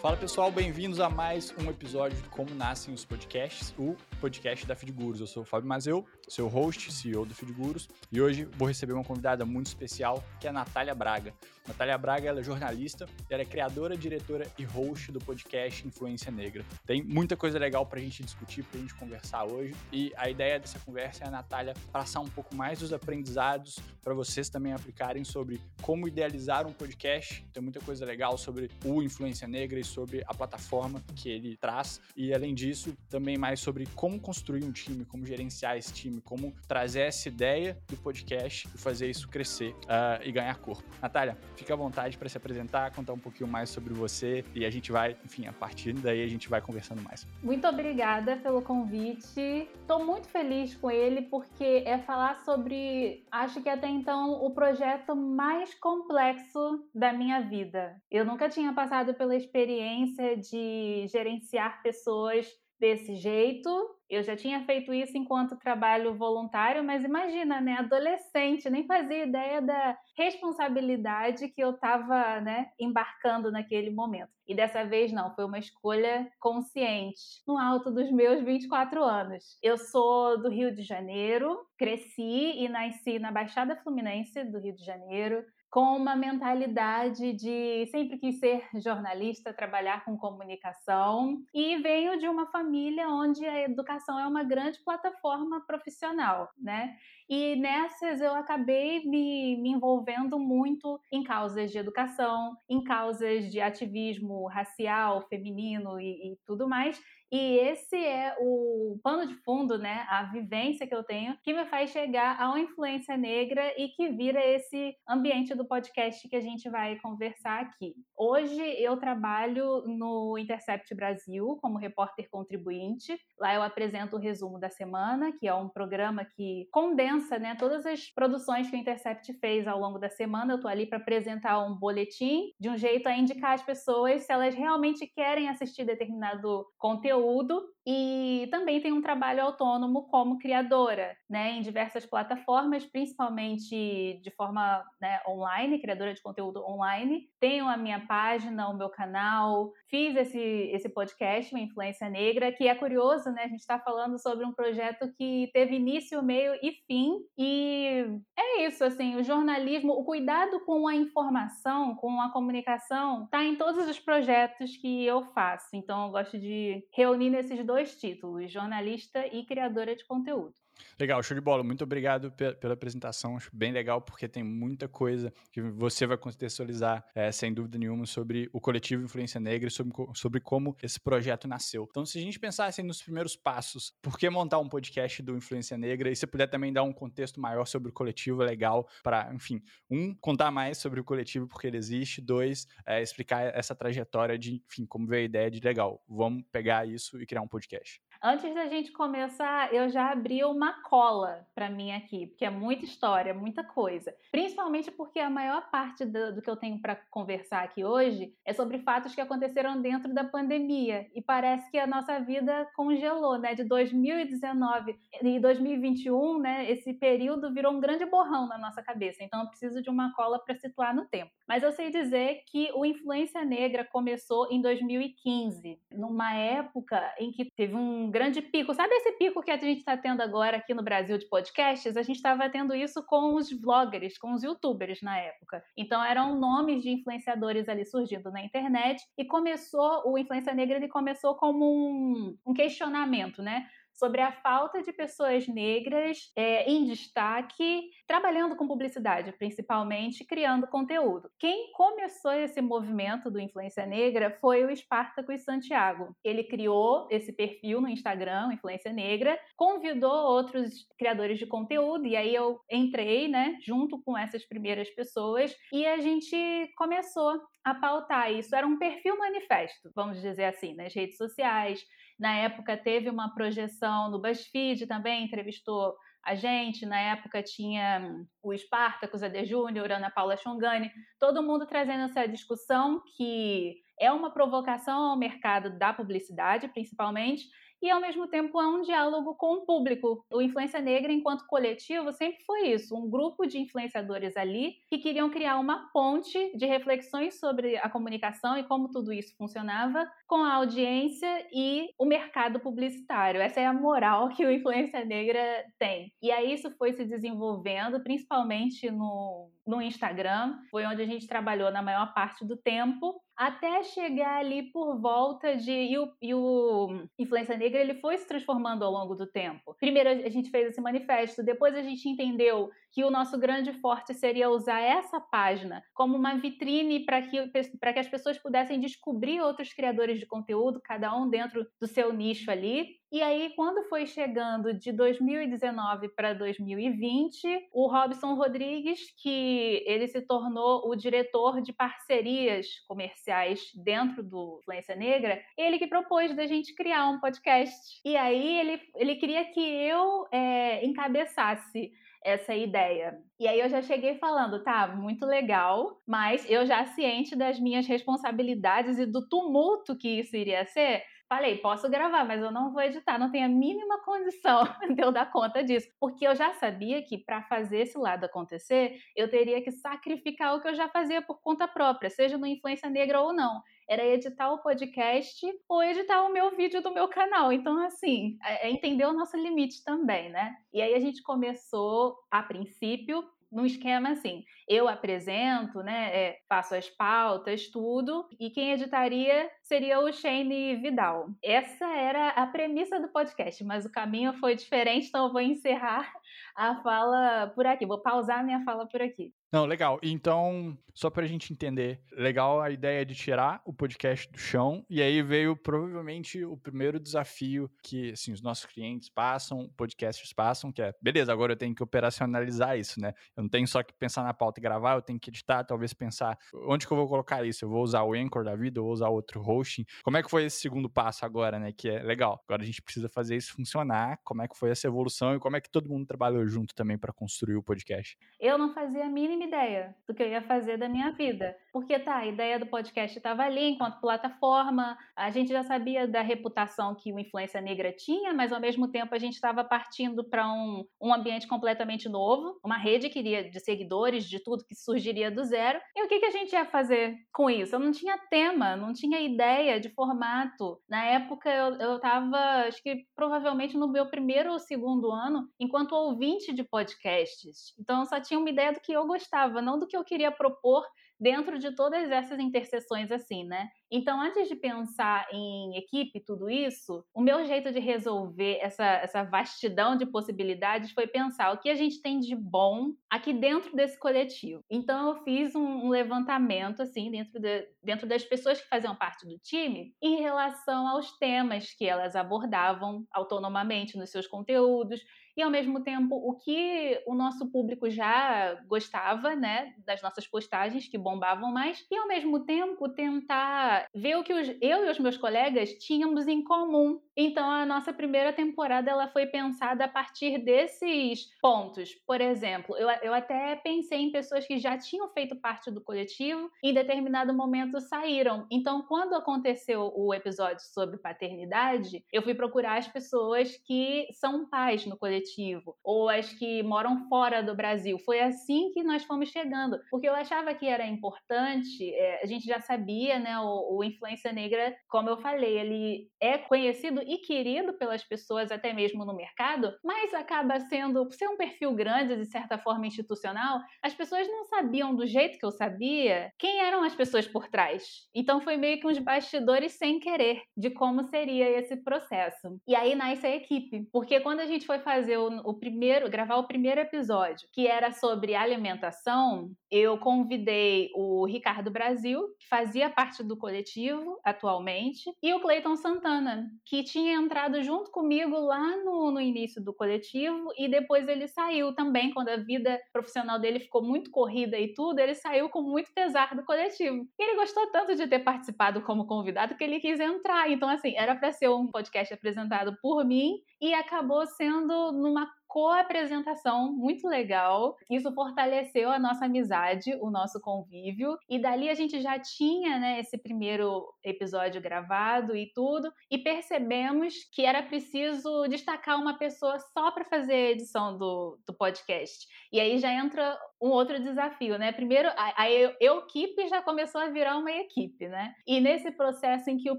Fala pessoal, bem-vindos a mais um episódio de Como Nascem os Podcasts, o podcast da FeedGurus. Eu sou o Fábio Mazeu, seu host, CEO do FeedGurus, e hoje vou receber uma convidada muito especial, que é a Natália Braga. Natália Braga ela é jornalista, ela é criadora, diretora e host do podcast Influência Negra. Tem muita coisa legal pra gente discutir, pra gente conversar hoje, e a ideia dessa conversa é a Natália passar um pouco mais dos aprendizados para vocês também aplicarem sobre como idealizar um podcast. Tem muita coisa legal sobre o Influência Negra e sobre a plataforma que ele traz. E além disso, também mais sobre como construir um time, como gerenciar esse time, como trazer essa ideia do podcast e fazer isso crescer uh, e ganhar corpo. Natália, fica à vontade para se apresentar, contar um pouquinho mais sobre você e a gente vai, enfim, a partir daí a gente vai conversando mais. Muito obrigada pelo convite. Estou muito feliz com ele porque é falar sobre, acho que até então, o projeto mais complexo da minha vida. Eu nunca tinha passado pela experiência experiência de gerenciar pessoas desse jeito. Eu já tinha feito isso enquanto trabalho voluntário, mas imagina, né, adolescente, nem fazia ideia da responsabilidade que eu estava, né, embarcando naquele momento. E dessa vez não, foi uma escolha consciente, no alto dos meus 24 anos. Eu sou do Rio de Janeiro, cresci e nasci na Baixada Fluminense do Rio de Janeiro com uma mentalidade de sempre quis ser jornalista, trabalhar com comunicação e venho de uma família onde a educação é uma grande plataforma profissional, né? E nessas eu acabei me, me envolvendo muito em causas de educação, em causas de ativismo racial, feminino e, e tudo mais. E esse é o pano de fundo, né? A vivência que eu tenho que me faz chegar a uma influência negra e que vira esse ambiente do podcast que a gente vai conversar aqui. Hoje eu trabalho no Intercept Brasil como repórter contribuinte. Lá eu apresento o resumo da semana, que é um programa que condensa, né, todas as produções que o Intercept fez ao longo da semana. Eu tô ali para apresentar um boletim de um jeito a indicar as pessoas se elas realmente querem assistir determinado conteúdo conteúdo e também tem um trabalho autônomo como criadora, né, em diversas plataformas, principalmente de forma né, online, criadora de conteúdo online. Tenho a minha página, o meu canal, fiz esse, esse podcast, uma influência negra, que é curioso, né? A gente está falando sobre um projeto que teve início, meio e fim, e é isso, assim, o jornalismo, o cuidado com a informação, com a comunicação, está em todos os projetos que eu faço. Então, eu gosto de reunir nesses dois títulos, jornalista e criadora de conteúdo. Legal, show de bola. Muito obrigado pela apresentação. Acho bem legal porque tem muita coisa que você vai contextualizar, é, sem dúvida nenhuma, sobre o coletivo Influência Negra e sobre, sobre como esse projeto nasceu. Então, se a gente pensasse nos primeiros passos, por que montar um podcast do Influência Negra? E se puder também dar um contexto maior sobre o coletivo, é legal para, enfim, um, contar mais sobre o coletivo porque ele existe, dois, é, explicar essa trajetória de, enfim, como veio a ideia de legal, vamos pegar isso e criar um podcast. Antes da gente começar, eu já abri uma cola para mim aqui, porque é muita história, muita coisa. Principalmente porque a maior parte do, do que eu tenho para conversar aqui hoje é sobre fatos que aconteceram dentro da pandemia. E parece que a nossa vida congelou, né? De 2019 e 2021, né? Esse período virou um grande borrão na nossa cabeça. Então eu preciso de uma cola para situar no tempo. Mas eu sei dizer que o Influência Negra começou em 2015, numa época em que teve um grande pico. Sabe esse pico que a gente está tendo agora aqui no Brasil de podcasts? A gente estava tendo isso com os vloggers, com os youtubers na época. Então eram nomes de influenciadores ali surgindo na internet e começou, o Influência Negra ele começou como um, um questionamento, né? Sobre a falta de pessoas negras é, em destaque, trabalhando com publicidade, principalmente criando conteúdo. Quem começou esse movimento do Influência Negra foi o Espartacus Santiago. Ele criou esse perfil no Instagram, Influência Negra, convidou outros criadores de conteúdo e aí eu entrei, né, junto com essas primeiras pessoas e a gente começou a pautar isso. Era um perfil manifesto, vamos dizer assim, nas redes sociais. Na época teve uma projeção no BuzzFeed também, entrevistou a gente. Na época tinha o Espartacus, a Júnior, Ana Paula Chongani, todo mundo trazendo essa discussão que é uma provocação ao mercado da publicidade, principalmente, e ao mesmo tempo é um diálogo com o público. O Influência Negra, enquanto coletivo, sempre foi isso: um grupo de influenciadores ali que queriam criar uma ponte de reflexões sobre a comunicação e como tudo isso funcionava com a audiência e o mercado publicitário. Essa é a moral que o Influência Negra tem. E aí isso foi se desenvolvendo, principalmente no, no Instagram, foi onde a gente trabalhou na maior parte do tempo até chegar ali por volta de. E o, e o Influência Negra ele foi se transformando ao longo do tempo. Primeiro a gente fez esse manifesto, depois a gente entendeu que o nosso grande forte seria usar essa página como uma vitrine para que, que as pessoas pudessem descobrir outros criadores de conteúdo, cada um dentro do seu nicho ali. E aí, quando foi chegando de 2019 para 2020, o Robson Rodrigues, que ele se tornou o diretor de parcerias comerciais dentro do Influência Negra, ele que propôs da gente criar um podcast. E aí ele, ele queria que eu é, encabeçasse essa ideia. E aí eu já cheguei falando, tá, muito legal, mas eu já ciente das minhas responsabilidades e do tumulto que isso iria ser, falei, posso gravar, mas eu não vou editar, não tenho a mínima condição de eu dar conta disso, porque eu já sabia que para fazer esse lado acontecer, eu teria que sacrificar o que eu já fazia por conta própria, seja no Influência Negra ou não. Era editar o podcast ou editar o meu vídeo do meu canal. Então, assim, é, é entender o nosso limite também, né? E aí a gente começou, a princípio, num esquema assim, eu apresento, né, é, faço as pautas, tudo, e quem editaria seria o Shane Vidal. Essa era a premissa do podcast, mas o caminho foi diferente, então eu vou encerrar a fala por aqui, vou pausar minha fala por aqui. Não, legal. Então, só pra gente entender, legal a ideia de tirar o podcast do chão, e aí veio provavelmente o primeiro desafio que, assim, os nossos clientes passam, podcasters passam, que é, beleza, agora eu tenho que operacionalizar isso, né? Eu não tenho só que pensar na pauta e gravar, eu tenho que editar, talvez pensar onde que eu vou colocar isso, eu vou usar o Anchor da vida, eu vou usar outro hosting. Como é que foi esse segundo passo agora, né? Que é legal. Agora a gente precisa fazer isso funcionar, como é que foi essa evolução e como é que todo mundo trabalhou junto também para construir o podcast. Eu não fazia a mínima mínima ideia do que eu ia fazer da minha vida. Porque tá, a ideia do podcast estava ali enquanto plataforma, a gente já sabia da reputação que o Influência Negra tinha, mas ao mesmo tempo a gente estava partindo para um, um ambiente completamente novo, uma rede que iria de seguidores, de tudo que surgiria do zero. E o que, que a gente ia fazer com isso? Eu não tinha tema, não tinha ideia de formato. Na época eu estava, acho que provavelmente no meu primeiro ou segundo ano, enquanto ouvinte de podcasts. Então eu só tinha uma ideia do que eu gostava gostava, não do que eu queria propor dentro de todas essas interseções assim, né? Então, antes de pensar em equipe, tudo isso, o meu jeito de resolver essa, essa vastidão de possibilidades foi pensar o que a gente tem de bom aqui dentro desse coletivo. Então, eu fiz um, um levantamento, assim, dentro, de, dentro das pessoas que faziam parte do time, em relação aos temas que elas abordavam autonomamente nos seus conteúdos e ao mesmo tempo o que o nosso público já gostava, né, das nossas postagens que bombavam mais, e ao mesmo tempo tentar ver o que os, eu e os meus colegas tínhamos em comum. Então a nossa primeira temporada ela foi pensada a partir desses pontos. Por exemplo, eu, eu até pensei em pessoas que já tinham feito parte do coletivo e em determinado momento saíram. Então, quando aconteceu o episódio sobre paternidade, eu fui procurar as pessoas que são pais no coletivo coletivo, ou as que moram fora do Brasil. Foi assim que nós fomos chegando, porque eu achava que era importante, é, a gente já sabia, né, o, o Influência Negra, como eu falei, ele é conhecido e querido pelas pessoas, até mesmo no mercado, mas acaba sendo, por ser um perfil grande, de certa forma institucional, as pessoas não sabiam do jeito que eu sabia quem eram as pessoas por trás. Então foi meio que uns bastidores sem querer de como seria esse processo. E aí nasce a equipe, porque quando a gente foi fazer o, o primeiro, gravar o primeiro episódio, que era sobre alimentação, eu convidei o Ricardo Brasil, que fazia parte do coletivo atualmente, e o Cleiton Santana, que tinha entrado junto comigo lá no, no início do coletivo, e depois ele saiu também, quando a vida profissional dele ficou muito corrida e tudo, ele saiu com muito pesar do coletivo. E ele gostou tanto de ter participado como convidado que ele quis entrar. Então, assim, era para ser um podcast apresentado por mim e acabou sendo numa co-apresentação muito legal. Isso fortaleceu a nossa amizade, o nosso convívio. E dali a gente já tinha né, esse primeiro episódio gravado e tudo. E percebemos que era preciso destacar uma pessoa só para fazer a edição do, do podcast. E aí já entra um outro desafio, né? Primeiro, a, a equipe já começou a virar uma equipe, né? E nesse processo em que o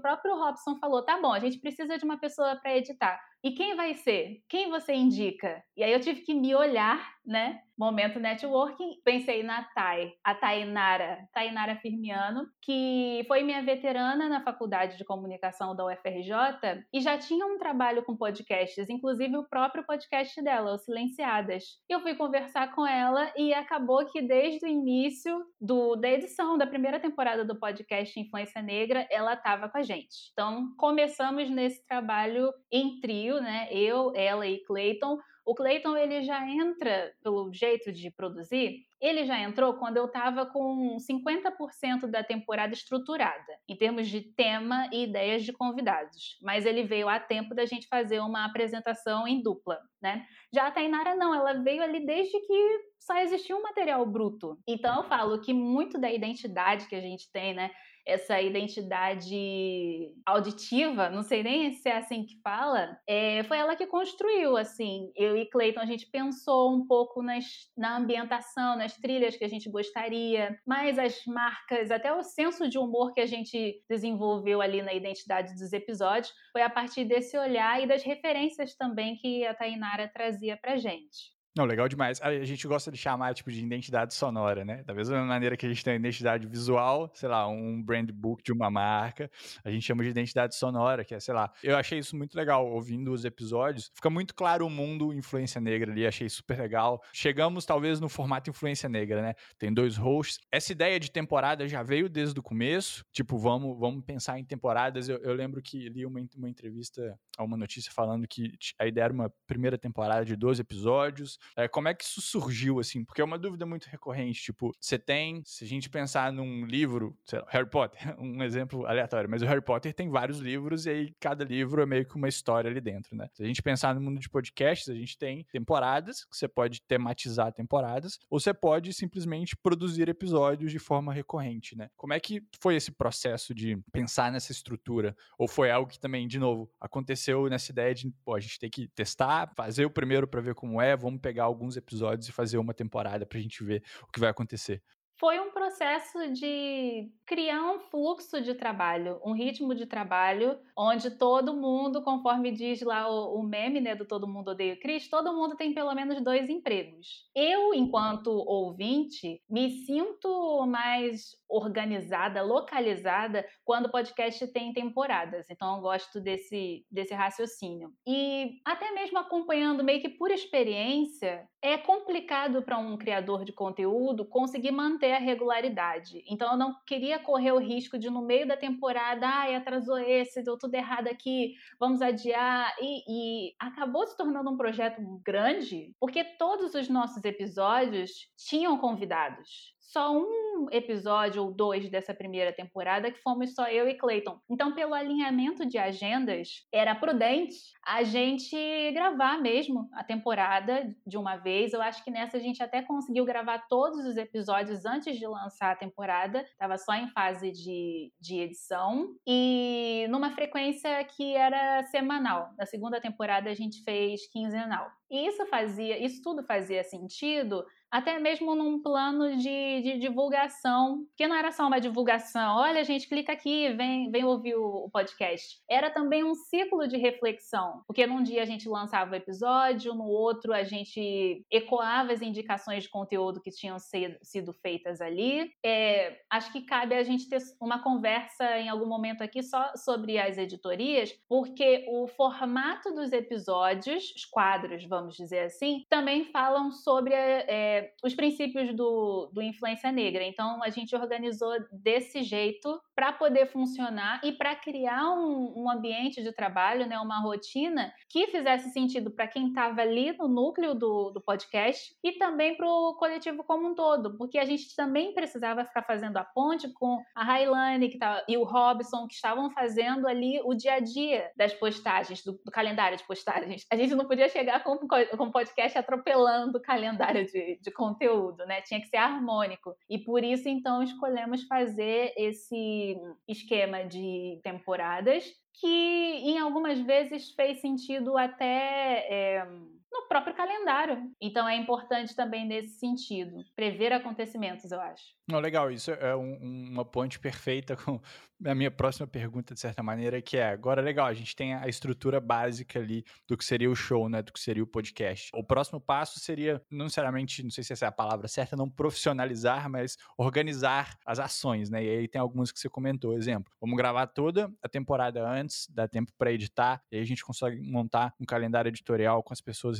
próprio Robson falou, tá bom, a gente precisa de uma pessoa para editar. E quem vai ser? Quem você indica? E aí eu tive que me olhar, né? Momento networking, pensei na Thay, a Tainara, Tainara Firmiano, que foi minha veterana na faculdade de comunicação da UFRJ e já tinha um trabalho com podcasts, inclusive o próprio podcast dela, o Silenciadas. Eu fui conversar com ela e acabou que desde o início do, da edição da primeira temporada do podcast Influência Negra, ela estava com a gente. Então, começamos nesse trabalho em trio, né? Eu, ela e Clayton o Clayton ele já entra pelo jeito de produzir, ele já entrou quando eu estava com 50% da temporada estruturada, em termos de tema e ideias de convidados. Mas ele veio a tempo da gente fazer uma apresentação em dupla, né? Já a Tainara não, ela veio ali desde que só existia um material bruto. Então eu falo que muito da identidade que a gente tem, né? Essa identidade auditiva, não sei nem se é assim que fala, é, foi ela que construiu, assim. Eu e Clayton, a gente pensou um pouco nas, na ambientação, nas trilhas que a gente gostaria, mas as marcas, até o senso de humor que a gente desenvolveu ali na identidade dos episódios, foi a partir desse olhar e das referências também que a Tainara trazia pra gente. Não, legal demais. A gente gosta de chamar tipo de identidade sonora, né? Da mesma maneira que a gente tem a identidade visual, sei lá, um brand book de uma marca, a gente chama de identidade sonora, que é, sei lá. Eu achei isso muito legal ouvindo os episódios. Fica muito claro o mundo influência negra ali, achei super legal. Chegamos talvez no formato influência negra, né? Tem dois hosts. Essa ideia de temporada já veio desde o começo. Tipo, vamos, vamos pensar em temporadas. Eu, eu lembro que li uma, uma entrevista, uma notícia falando que a ideia era uma primeira temporada de 12 episódios é, como é que isso surgiu, assim? Porque é uma dúvida muito recorrente. Tipo, você tem, se a gente pensar num livro, sei lá, Harry Potter, um exemplo aleatório, mas o Harry Potter tem vários livros e aí cada livro é meio que uma história ali dentro, né? Se a gente pensar no mundo de podcasts, a gente tem temporadas, que você pode tematizar temporadas, ou você pode simplesmente produzir episódios de forma recorrente, né? Como é que foi esse processo de pensar nessa estrutura? Ou foi algo que também, de novo, aconteceu nessa ideia de, pô, a gente tem que testar, fazer o primeiro para ver como é, vamos pegar pegar alguns episódios e fazer uma temporada pra gente ver o que vai acontecer foi um processo de criar um fluxo de trabalho, um ritmo de trabalho, onde todo mundo, conforme diz lá o, o meme né, do Todo Mundo Odeia o Cris, todo mundo tem pelo menos dois empregos. Eu, enquanto ouvinte, me sinto mais organizada, localizada, quando o podcast tem temporadas. Então, eu gosto desse, desse raciocínio. E até mesmo acompanhando meio que por experiência, é complicado para um criador de conteúdo conseguir manter a regularidade. Então, eu não queria correr o risco de, no meio da temporada, ai, atrasou esse, deu tudo errado aqui, vamos adiar. E, e acabou se tornando um projeto grande, porque todos os nossos episódios tinham convidados só um episódio ou dois dessa primeira temporada que fomos só eu e Clayton. Então, pelo alinhamento de agendas, era prudente a gente gravar mesmo a temporada de uma vez. Eu acho que nessa a gente até conseguiu gravar todos os episódios antes de lançar a temporada. Estava só em fase de, de edição. E numa frequência que era semanal. Na segunda temporada a gente fez quinzenal. E isso fazia, isso tudo fazia sentido até mesmo num plano de, de, divulgação, que não era só uma divulgação, olha, gente, clica aqui, vem, vem ouvir o, o, podcast. Era também um ciclo de reflexão, porque num dia a gente lançava o episódio, no outro a gente ecoava as indicações de conteúdo que tinham sido, sido feitas ali. É, acho que cabe a gente ter uma conversa em algum momento aqui só sobre as editorias, porque o formato dos episódios, os quadros, vamos dizer assim, também falam sobre é, os princípios do, do Influência Negra. Então, a gente organizou desse jeito para poder funcionar e para criar um, um, ambiente de trabalho, né, uma rotina que fizesse sentido para quem estava ali no núcleo do, do podcast e também para o coletivo como um todo, porque a gente também precisava ficar fazendo a ponte com a Railane que tava, e o Robson, que estavam fazendo ali o dia a dia das postagens, do, do calendário de postagens. A gente não podia chegar com, com o podcast atropelando o calendário de, de conteúdo, né? Tinha que ser harmônico. E por isso, então, escolhemos fazer esse esquema de temporadas que em algumas vezes fez sentido até é, no próprio calendário. Então é importante também nesse sentido, prever acontecimentos, eu acho. Não, legal, isso é um, uma ponte perfeita com a minha próxima pergunta, de certa maneira, que é, agora legal, a gente tem a estrutura básica ali do que seria o show, né, do que seria o podcast. O próximo passo seria, não necessariamente, não sei se essa é a palavra certa, não profissionalizar, mas organizar as ações, né, e aí tem algumas que você comentou, exemplo, vamos gravar toda a temporada antes, dá tempo para editar, e aí a gente consegue montar um calendário editorial com as pessoas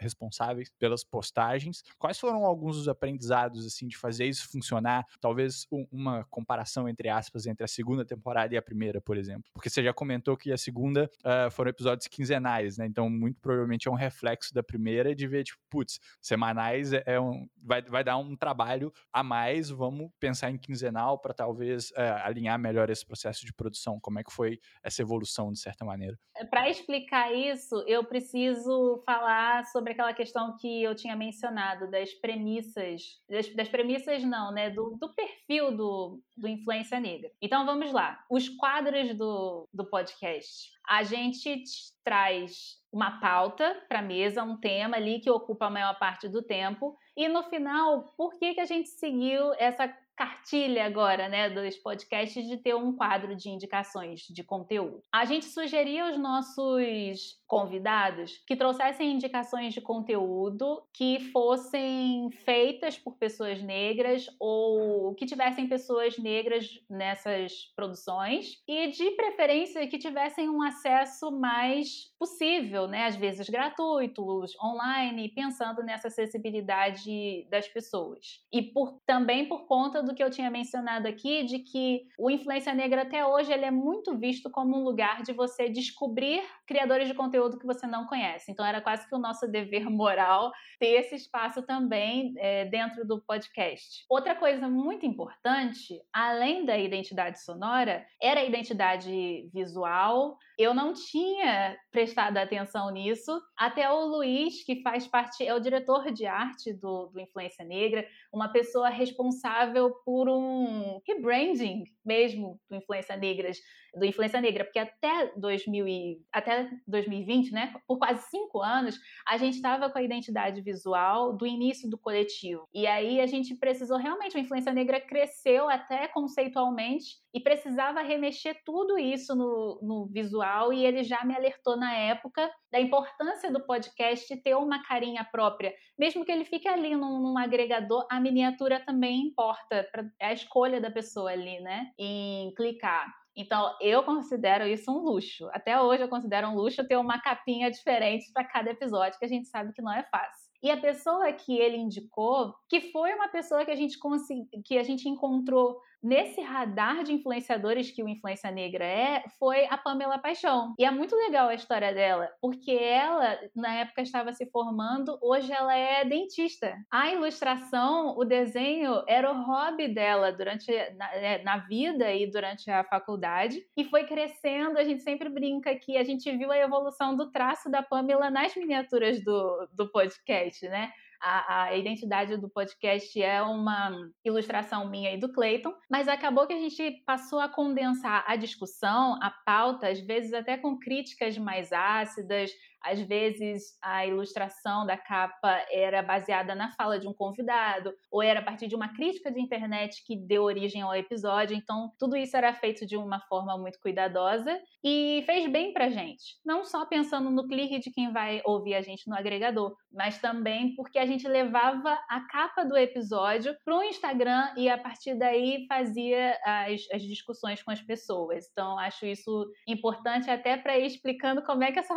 responsáveis pelas postagens. Quais foram alguns dos aprendizados, assim, de fazer isso funcionar? Talvez um, uma comparação, entre aspas, entre a segunda segunda temporada e a primeira, por exemplo. Porque você já comentou que a segunda uh, foram episódios quinzenais, né? Então, muito provavelmente é um reflexo da primeira de ver, tipo, putz, semanais é, é um, vai, vai dar um trabalho a mais, vamos pensar em quinzenal para talvez uh, alinhar melhor esse processo de produção. Como é que foi essa evolução, de certa maneira? Para explicar isso, eu preciso falar sobre aquela questão que eu tinha mencionado das premissas, das, das premissas não, né, do, do perfil do, do influência negra. Então vamos lá, os quadros do, do podcast. A gente traz uma pauta para a mesa, um tema ali que ocupa a maior parte do tempo. E no final, por que, que a gente seguiu essa cartilha agora, né, dos podcasts de ter um quadro de indicações de conteúdo. A gente sugeria aos nossos convidados que trouxessem indicações de conteúdo que fossem feitas por pessoas negras ou que tivessem pessoas negras nessas produções e de preferência que tivessem um acesso mais possível, né, às vezes gratuitos, online, pensando nessa acessibilidade das pessoas. E por, também por conta do que eu tinha mencionado aqui, de que o Influência Negra até hoje ele é muito visto como um lugar de você descobrir criadores de conteúdo que você não conhece. Então era quase que o nosso dever moral ter esse espaço também é, dentro do podcast. Outra coisa muito importante, além da identidade sonora, era a identidade visual. Eu não tinha prestado atenção nisso. Até o Luiz, que faz parte, é o diretor de arte do, do Influência Negra, uma pessoa responsável por um rebranding mesmo do Influência Negras, do Influência Negra, porque até 2000 e, até 2020, né, por quase cinco anos, a gente estava com a identidade visual do início do coletivo. E aí a gente precisou realmente, a Influência Negra cresceu até conceitualmente e precisava remexer tudo isso no, no visual e ele já me alertou na época da importância do podcast ter uma carinha própria, mesmo que ele fique ali num, num agregador, a miniatura também importa, é a escolha da pessoa ali, né, em clicar. Então, eu considero isso um luxo. Até hoje eu considero um luxo ter uma capinha diferente para cada episódio, que a gente sabe que não é fácil. E a pessoa que ele indicou, que foi uma pessoa que a gente consegui, que a gente encontrou nesse radar de influenciadores que o Influência Negra é, foi a Pamela Paixão. E é muito legal a história dela, porque ela, na época, estava se formando, hoje ela é dentista. A ilustração, o desenho, era o hobby dela durante na, é, na vida e durante a faculdade, e foi crescendo. A gente sempre brinca que a gente viu a evolução do traço da Pamela nas miniaturas do, do podcast, né? A, a, identidade do podcast é uma ilustração minha e do Clayton, mas acabou que a gente passou a condensar a discussão, a pauta, às vezes até com críticas mais ácidas, às vezes a ilustração da capa era baseada na fala de um convidado, ou era a partir de uma crítica de internet que deu origem ao episódio. Então, tudo isso era feito de uma forma muito cuidadosa e fez bem pra gente. Não só pensando no clique de quem vai ouvir a gente no agregador, mas também porque a gente levava a capa do episódio pro Instagram e a partir daí fazia as, as discussões com as pessoas. Então, acho isso importante até para ir explicando como é que essa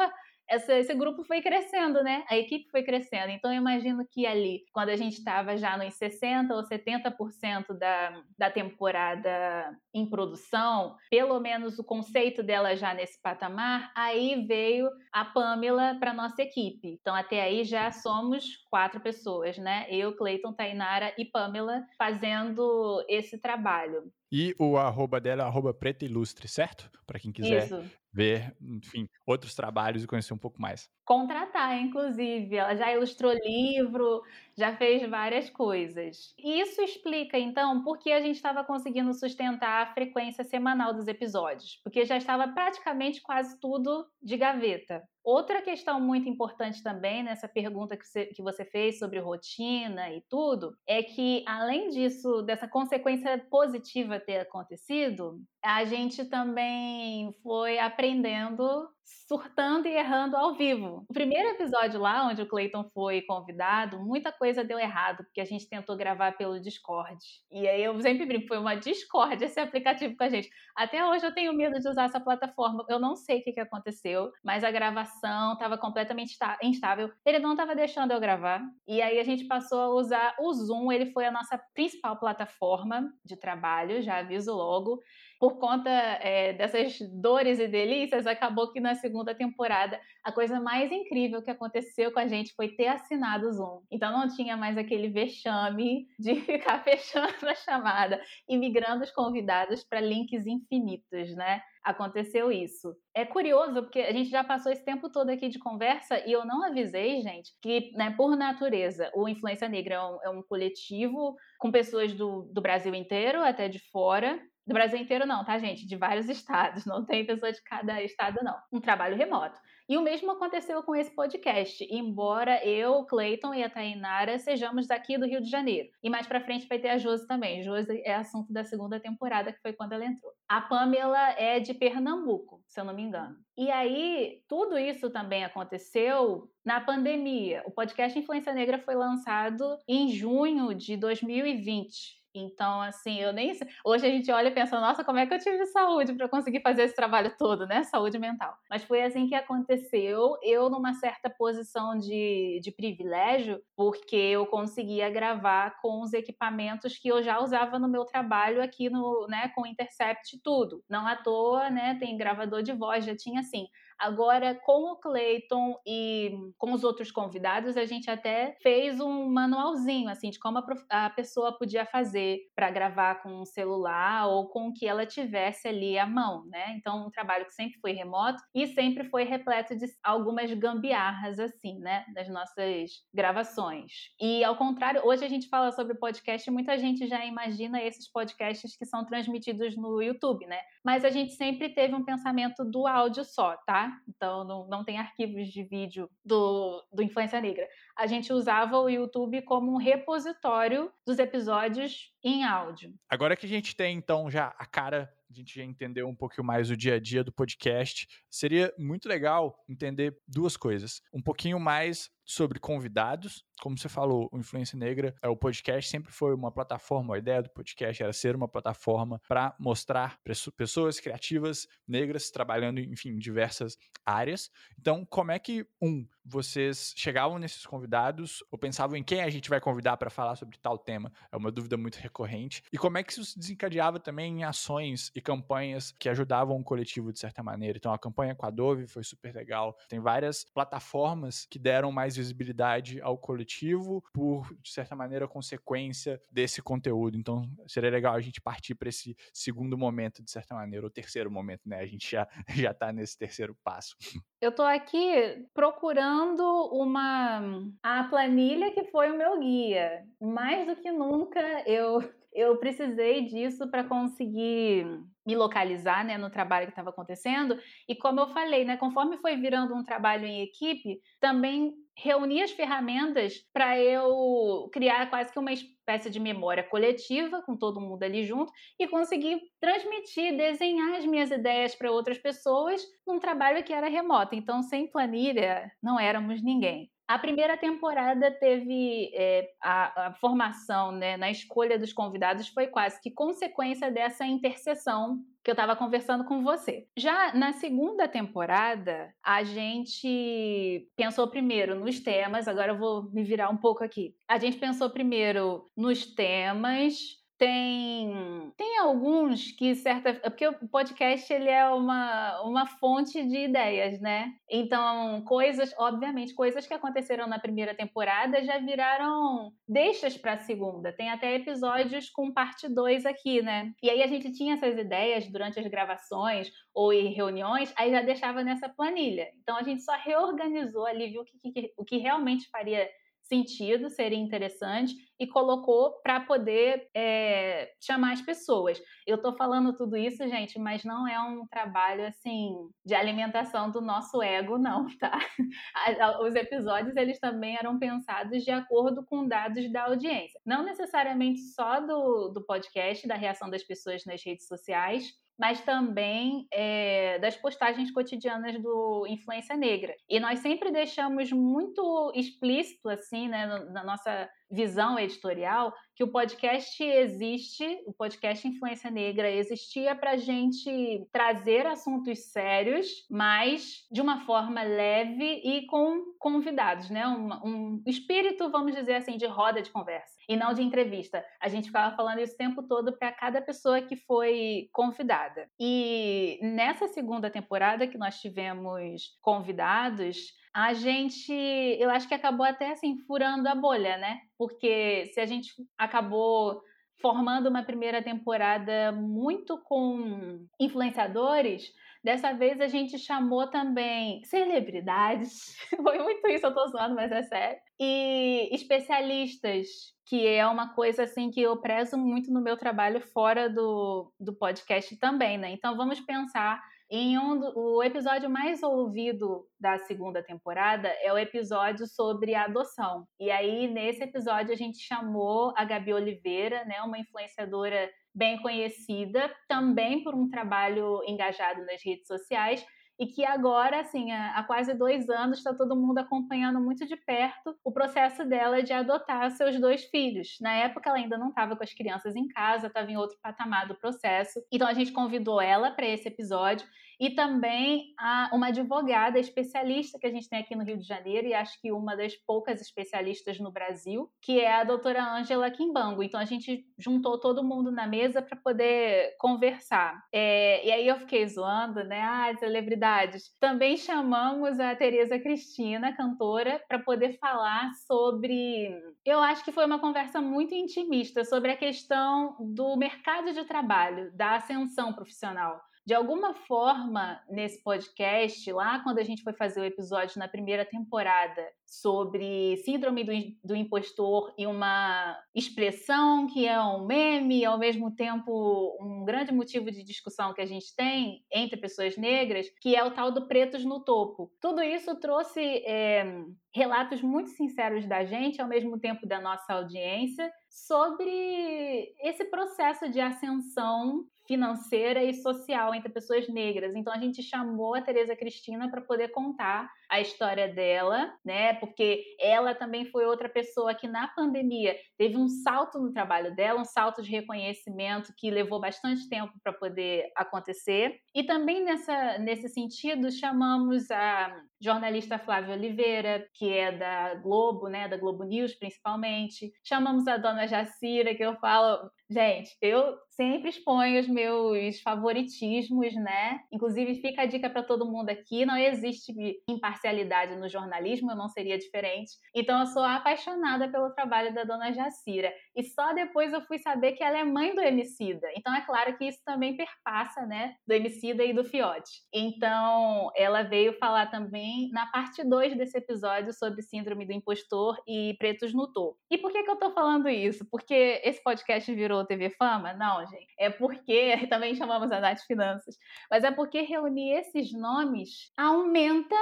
essa, esse grupo foi crescendo, né? A equipe foi crescendo. Então, eu imagino que ali, quando a gente estava já nos 60% ou 70% da, da temporada em produção, pelo menos o conceito dela já nesse patamar, aí veio a Pamela para nossa equipe. Então, até aí já somos quatro pessoas, né? Eu, Cleiton, Tainara e Pamela fazendo esse trabalho. E o arroba dela é arroba preta ilustre, certo? Para quem quiser Isso. ver, enfim, outros trabalhos e conhecer um pouco mais. Contratar, inclusive. Ela já ilustrou livro, já fez várias coisas. E isso explica, então, por que a gente estava conseguindo sustentar a frequência semanal dos episódios. Porque já estava praticamente quase tudo de gaveta. Outra questão muito importante também nessa pergunta que você, que você fez sobre rotina e tudo, é que além disso, dessa consequência positiva ter acontecido, a gente também foi aprendendo surtando e errando ao vivo. O primeiro episódio lá, onde o Clayton foi convidado, muita coisa deu errado, porque a gente tentou gravar pelo Discord. E aí eu sempre brinco, foi uma Discord esse aplicativo com a gente. Até hoje eu tenho medo de usar essa plataforma. Eu não sei o que, que aconteceu, mas a gravação estava completamente instável. Ele não estava deixando eu gravar. E aí a gente passou a usar o Zoom, ele foi a nossa principal plataforma de trabalho, já aviso logo por conta é, dessas dores e delícias, acabou que na segunda temporada a coisa mais incrível que aconteceu com a gente foi ter assinado o Zoom. Então não tinha mais aquele vexame de ficar fechando a chamada e migrando os convidados para links infinitos, né? Aconteceu isso. É curioso, porque a gente já passou esse tempo todo aqui de conversa e eu não avisei, gente, que, né, por natureza, o Influência Negra é um, é um coletivo com pessoas do, do Brasil inteiro, até de fora, do Brasil inteiro não, tá, gente? De vários estados, não tem pessoa de cada estado, não. Um trabalho remoto. E o mesmo aconteceu com esse podcast, embora eu, Clayton e a Tainara sejamos daqui do Rio de Janeiro. E mais pra frente vai ter a Josi também. Josi é assunto da segunda temporada, que foi quando ela entrou. A Pamela é de Pernambuco, se eu não me engano. E aí, tudo isso também aconteceu na pandemia. O podcast Influência Negra foi lançado em junho de 2020. Então, assim, eu nem. Hoje a gente olha e pensa, nossa, como é que eu tive saúde para conseguir fazer esse trabalho todo, né? Saúde mental. Mas foi assim que aconteceu. Eu, numa certa posição de, de privilégio, porque eu conseguia gravar com os equipamentos que eu já usava no meu trabalho aqui no, né, com Intercept tudo. Não à toa, né? Tem gravador de voz, já tinha assim. Agora, com o Clayton e com os outros convidados, a gente até fez um manualzinho, assim, de como a, a pessoa podia fazer para gravar com um celular ou com o que ela tivesse ali à mão, né? Então, um trabalho que sempre foi remoto e sempre foi repleto de algumas gambiarras, assim, né? Das nossas gravações. E, ao contrário, hoje a gente fala sobre podcast e muita gente já imagina esses podcasts que são transmitidos no YouTube, né? Mas a gente sempre teve um pensamento do áudio só, tá? Então não, não tem arquivos de vídeo do, do Influência Negra. A gente usava o YouTube como um repositório dos episódios em áudio. Agora que a gente tem, então, já a cara a gente já entendeu um pouquinho mais o dia a dia do podcast. Seria muito legal entender duas coisas. Um pouquinho mais sobre convidados. Como você falou, o Influência Negra, é o podcast sempre foi uma plataforma, a ideia do podcast era ser uma plataforma para mostrar pessoas criativas negras trabalhando, enfim, em diversas áreas. Então, como é que, um, vocês chegavam nesses convidados ou pensavam em quem a gente vai convidar para falar sobre tal tema? É uma dúvida muito recorrente. E como é que isso desencadeava também em ações e campanhas que ajudavam o coletivo de certa maneira? Então, a campanha com a Dove foi super legal. Tem várias plataformas que deram mais visibilidade ao coletivo por, de certa maneira, consequência desse conteúdo. Então, seria legal a gente partir para esse segundo momento, de certa maneira, ou terceiro momento, né? A gente já, já tá nesse terceiro passo. Eu tô aqui procurando uma a planilha que foi o meu guia. Mais do que nunca eu eu precisei disso para conseguir me localizar né, no trabalho que estava acontecendo. E como eu falei, né, conforme foi virando um trabalho em equipe, também reuni as ferramentas para eu criar quase que uma espécie de memória coletiva com todo mundo ali junto e conseguir transmitir, desenhar as minhas ideias para outras pessoas num trabalho que era remoto. Então, sem planilha, não éramos ninguém. A primeira temporada teve é, a, a, formação né, na escolha dos convidados foi quase que consequência dessa interseção que eu estava conversando com você. Já na segunda temporada, a gente pensou primeiro nos temas, agora eu vou me virar um pouco aqui. A gente pensou primeiro nos temas, tem tem alguns que certa porque o podcast ele é uma, uma fonte de ideias né? Então coisas obviamente coisas que aconteceram na primeira temporada já viraram deixas para a segunda. Tem até episódios com parte 2 aqui né? E aí a gente tinha essas ideias durante as gravações ou em reuniões aí já deixava nessa planilha. Então a gente só reorganizou ali viu o que o que realmente faria sentido, seria interessante, e colocou para poder é, chamar as pessoas. Eu estou falando tudo isso, gente, mas não é um trabalho assim de alimentação do nosso ego, não, tá? Os episódios eles também eram pensados de acordo com dados da audiência, não necessariamente só do, do podcast, da reação das pessoas nas redes sociais, mas também é, das postagens cotidianas do Influência Negra. E nós sempre deixamos muito explícito, assim, né, na nossa visão editorial, que o podcast existe, o podcast Influência Negra existia para gente trazer assuntos sérios, mas de uma forma leve e com convidados, né? Um, um espírito, vamos dizer assim, de roda de conversa e não de entrevista. A gente ficava falando isso o tempo todo para cada pessoa que foi convidada. E nessa segunda temporada que nós tivemos convidados, a gente, eu acho que acabou até assim furando a bolha, né? Porque se a gente acabou formando uma primeira temporada muito com influenciadores, dessa vez a gente chamou também celebridades, foi muito isso, eu tô zoando, mas é sério, e especialistas, que é uma coisa assim que eu prezo muito no meu trabalho fora do, do podcast também, né? Então vamos pensar em um, o episódio mais ouvido da segunda temporada é o episódio sobre adoção. E aí, nesse episódio, a gente chamou a Gabi Oliveira, né, uma influenciadora bem conhecida, também por um trabalho engajado nas redes sociais, e que agora, assim, há quase dois anos, está todo mundo acompanhando muito de perto o processo dela de adotar seus dois filhos. Na época, ela ainda não estava com as crianças em casa, estava em outro patamar do processo. Então, a gente convidou ela para esse episódio e também uma advogada especialista que a gente tem aqui no Rio de Janeiro, e acho que uma das poucas especialistas no Brasil, que é a doutora Ângela Quimbango. Então a gente juntou todo mundo na mesa para poder conversar. É, e aí eu fiquei zoando, né? Ah, celebridades. Também chamamos a Tereza Cristina, cantora, para poder falar sobre. Eu acho que foi uma conversa muito intimista sobre a questão do mercado de trabalho, da ascensão profissional de alguma forma, nesse podcast, lá quando a gente foi fazer o episódio na primeira temporada sobre síndrome do, do impostor e uma expressão que é um meme e ao mesmo tempo um grande motivo de discussão que a gente tem entre pessoas negras, que é o tal do pretos no topo. Tudo isso trouxe é, relatos muito sinceros da gente, ao mesmo tempo da nossa audiência, sobre esse processo de ascensão financeira e social entre pessoas negras. Então a gente chamou a Tereza Cristina para poder contar a história dela, né? Porque ela também foi outra pessoa que na pandemia teve um salto no trabalho dela, um salto de reconhecimento que levou bastante tempo para poder acontecer. E também nessa, nesse sentido chamamos a jornalista Flávia Oliveira, que é da Globo, né, da Globo News principalmente. Chamamos a dona Jacira, que eu falo, gente, eu sempre exponho os meus favoritismos, né? Inclusive fica a dica para todo mundo aqui, não existe imparcialidade no jornalismo, eu não seria diferente. Então eu sou apaixonada pelo trabalho da dona Jacira. E só depois eu fui saber que ela é mãe do Emicida. Então é claro que isso também perpassa, né, do Emicida e do Fiote. Então ela veio falar também na parte 2 desse episódio sobre síndrome do impostor e pretos no topo. E por que que eu tô falando isso? Porque esse podcast virou TV Fama? Não, gente. É porque também chamamos a Nath Finanças, mas é porque reunir esses nomes aumenta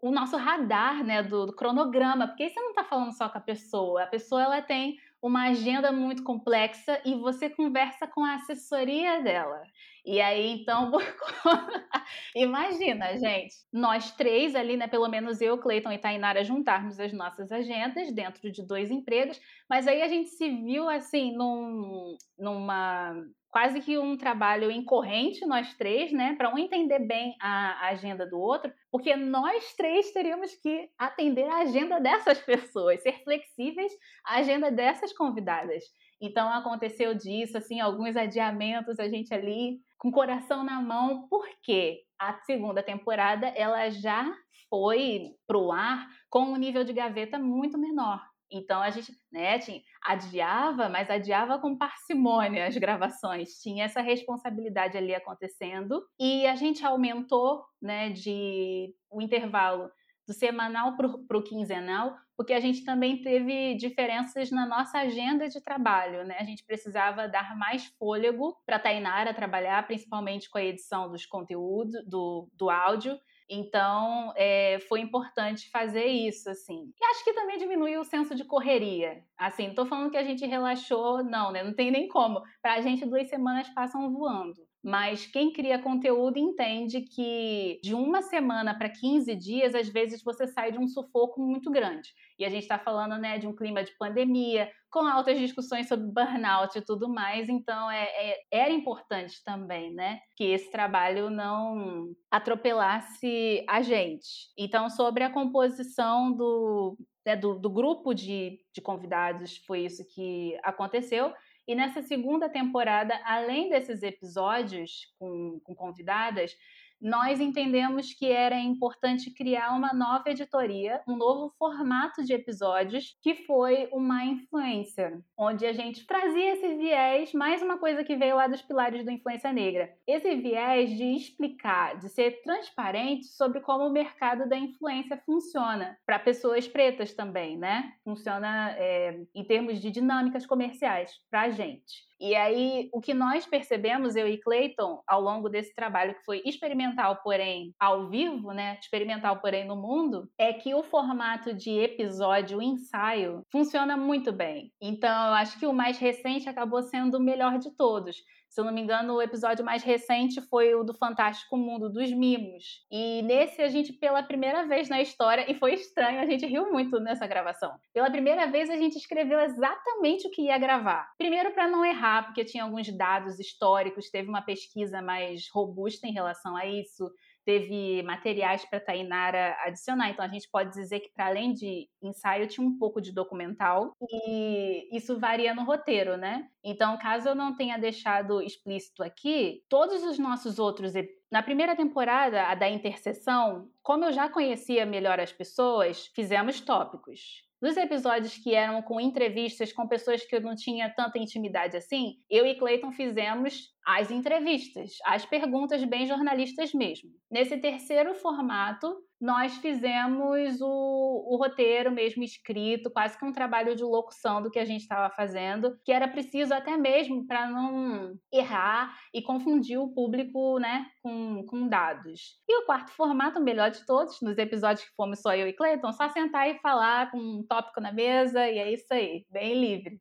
o nosso radar, né, do, do cronograma, porque aí você não está falando só com a pessoa, a pessoa ela tem uma agenda muito complexa e você conversa com a assessoria dela. E aí, então, Imagina, gente, nós três ali, né? Pelo menos eu, Cleiton e Tainara, juntarmos as nossas agendas dentro de dois empregos, mas aí a gente se viu assim num, numa quase que um trabalho incorrente, nós três, né, para um entender bem a, agenda do outro, porque nós três teríamos que atender a agenda dessas pessoas, ser flexíveis à agenda dessas convidadas. Então aconteceu disso, assim, alguns adiamentos, a gente ali com o coração na mão, porque a segunda temporada ela já foi pro ar com um nível de gaveta muito menor. Então a gente, né, adiava, mas adiava com parcimônia as gravações. Tinha essa responsabilidade ali acontecendo e a gente aumentou, né, de o intervalo do semanal para o quinzenal, porque a gente também teve diferenças na nossa agenda de trabalho, né? A gente precisava dar mais fôlego para a Tainara trabalhar, principalmente com a edição dos conteúdos, do, do áudio, então, é, foi importante fazer isso, assim. E acho que também diminuiu o senso de correria. Assim, não tô falando que a gente relaxou, não, né? Não tem nem como. Pra gente, duas semanas passam voando. Mas quem cria conteúdo entende que de uma semana para 15 dias, às vezes você sai de um sufoco muito grande. E a gente está falando né, de um clima de pandemia, com altas discussões sobre burnout e tudo mais. Então, é, é, era importante também né, que esse trabalho não atropelasse a gente. Então, sobre a composição do, né, do, do grupo de, de convidados, foi isso que aconteceu. E nessa segunda temporada, além desses episódios com, com convidadas, nós entendemos que era importante criar uma nova editoria, um novo formato de episódios, que foi uma influência, onde a gente trazia esse viés, mais uma coisa que veio lá dos pilares do Influência Negra. Esse viés de explicar, de ser transparente sobre como o mercado da influência funciona, para pessoas pretas também, né? Funciona é, em termos de dinâmicas comerciais, para a gente. E aí, o que nós percebemos, eu e Clayton, ao longo desse trabalho, que foi experimental, porém ao vivo, né? Experimental, porém no mundo, é que o formato de episódio ensaio funciona muito bem. Então, eu acho que o mais recente acabou sendo o melhor de todos se eu não me engano, o episódio mais recente foi o do Fantástico Mundo dos Mimos. E nesse a gente, pela primeira vez na história, e foi estranho, a gente riu muito nessa gravação. Pela primeira vez a gente escreveu exatamente o que ia gravar. Primeiro para não errar, porque tinha alguns dados históricos, teve uma pesquisa mais robusta em relação a isso teve materiais para Tainara adicionar. Então a gente pode dizer que para além de ensaio tinha um pouco de documental e isso varia no roteiro, né? Então, caso eu não tenha deixado explícito aqui, todos os nossos outros na primeira temporada, a da interseção, como eu já conhecia melhor as pessoas, fizemos tópicos. Nos episódios que eram com entrevistas com pessoas que eu não tinha tanta intimidade assim, eu e Clayton fizemos as entrevistas, as perguntas bem jornalistas mesmo. Nesse terceiro formato, nós fizemos o, o, roteiro mesmo escrito, quase que um trabalho de locução do que a gente estava fazendo, que era preciso até mesmo para não errar e confundir o público né, com, com dados. E o quarto formato, o melhor de todos, nos episódios que fomos só eu e Cleiton, só sentar e falar com um tópico na mesa, e é isso aí, bem livre.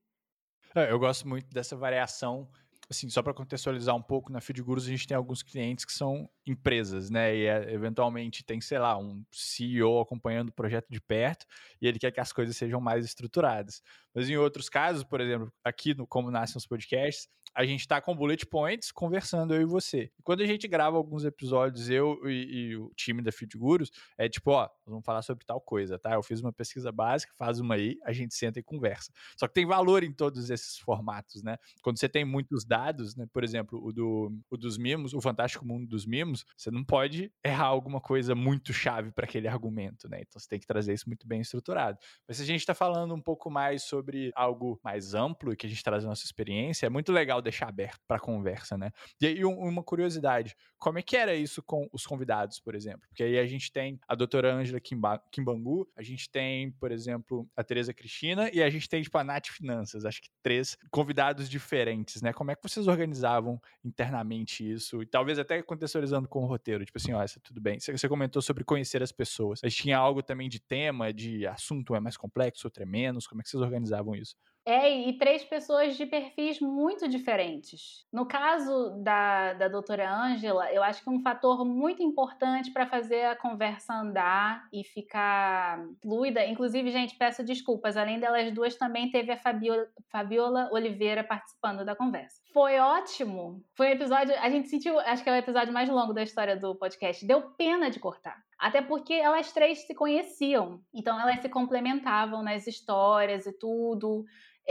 É, eu gosto muito dessa variação assim, só para contextualizar um pouco, na Feedgurus a gente tem alguns clientes que são empresas, né? E é, eventualmente tem, sei lá, um CEO acompanhando o projeto de perto e ele quer que as coisas sejam mais estruturadas. Mas em outros casos, por exemplo, aqui no Como Nascem os Podcasts, a gente está com bullet points conversando eu e você. E quando a gente grava alguns episódios, eu e, e o time da Feedgurus, é tipo, ó, vamos falar sobre tal coisa, tá? Eu fiz uma pesquisa básica, faz uma aí, a gente senta e conversa. Só que tem valor em todos esses formatos, né? Quando você tem muitos dados, né? Por exemplo, o, do, o dos mimos, o Fantástico Mundo dos Mimos, você não pode errar alguma coisa muito chave para aquele argumento, né? Então você tem que trazer isso muito bem estruturado. Mas se a gente está falando um pouco mais sobre algo mais amplo e que a gente traz a nossa experiência, é muito legal deixar aberto para conversa, né? E aí, uma curiosidade: como é que era isso com os convidados, por exemplo? Porque aí a gente tem a doutora Ângela Kimbangu, a gente tem, por exemplo, a Tereza Cristina e a gente tem, tipo, a Nath Finanças. Acho que três convidados diferentes, né? Como é que vocês organizavam internamente isso? E talvez até contextualizando com o roteiro, tipo assim, ó, isso tudo bem. Você comentou sobre conhecer as pessoas. Mas tinha algo também de tema, de assunto é mais complexo, outro é menos. Como é que vocês organizavam isso? É, e três pessoas de perfis muito diferentes. No caso da, da doutora Ângela, eu acho que um fator muito importante para fazer a conversa andar e ficar fluida, inclusive, gente, peço desculpas, além delas duas, também teve a Fabiola, Fabiola Oliveira participando da conversa. Foi ótimo. Foi um episódio. A gente sentiu, acho que é o episódio mais longo da história do podcast. Deu pena de cortar. Até porque elas três se conheciam. Então elas se complementavam nas histórias e tudo.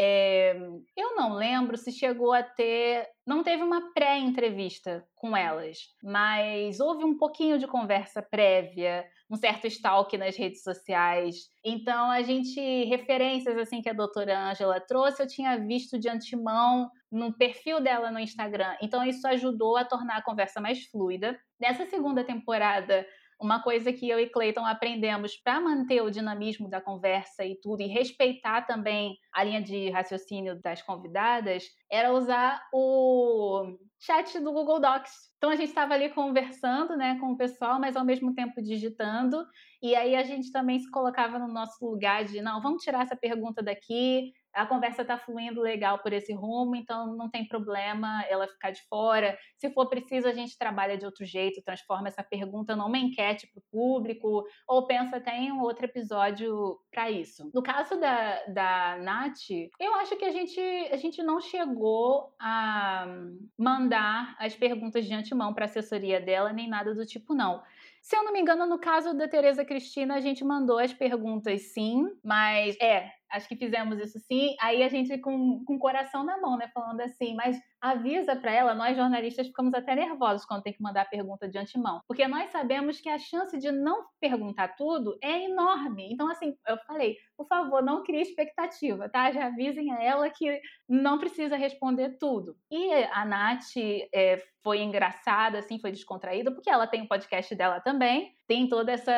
É, eu não lembro se chegou a ter. Não teve uma pré-entrevista com elas, mas houve um pouquinho de conversa prévia, um certo stalk nas redes sociais. Então, a gente. Referências assim que a doutora Ângela trouxe, eu tinha visto de antemão no perfil dela no Instagram. Então, isso ajudou a tornar a conversa mais fluida. Nessa segunda temporada, uma coisa que eu e Clayton aprendemos para manter o dinamismo da conversa e tudo, e respeitar também a linha de raciocínio das convidadas, era usar o chat do Google Docs. Então a gente estava ali conversando né, com o pessoal, mas ao mesmo tempo digitando. E aí a gente também se colocava no nosso lugar de não, vamos tirar essa pergunta daqui, a conversa está fluindo legal por esse rumo, então não tem problema ela ficar de fora. Se for preciso, a gente trabalha de outro jeito, transforma essa pergunta numa enquete para o público, ou pensa até em um outro episódio para isso. No caso da, da Nath, eu acho que a gente, a gente não chegou a mandar as perguntas de antemão para a assessoria dela, nem nada do tipo, não. Se eu não me engano, no caso da Tereza Cristina, a gente mandou as perguntas sim, mas é, acho que fizemos isso sim. Aí a gente com, com o coração na mão, né? Falando assim, mas avisa para ela, nós jornalistas ficamos até nervosos quando tem que mandar a pergunta de antemão, porque nós sabemos que a chance de não perguntar tudo é enorme. Então, assim, eu falei, por favor, não crie expectativa, tá? Já avisem a ela que não precisa responder tudo. E a Nath é, foi engraçada, assim, foi descontraída, porque ela tem o um podcast dela também, tem toda essa,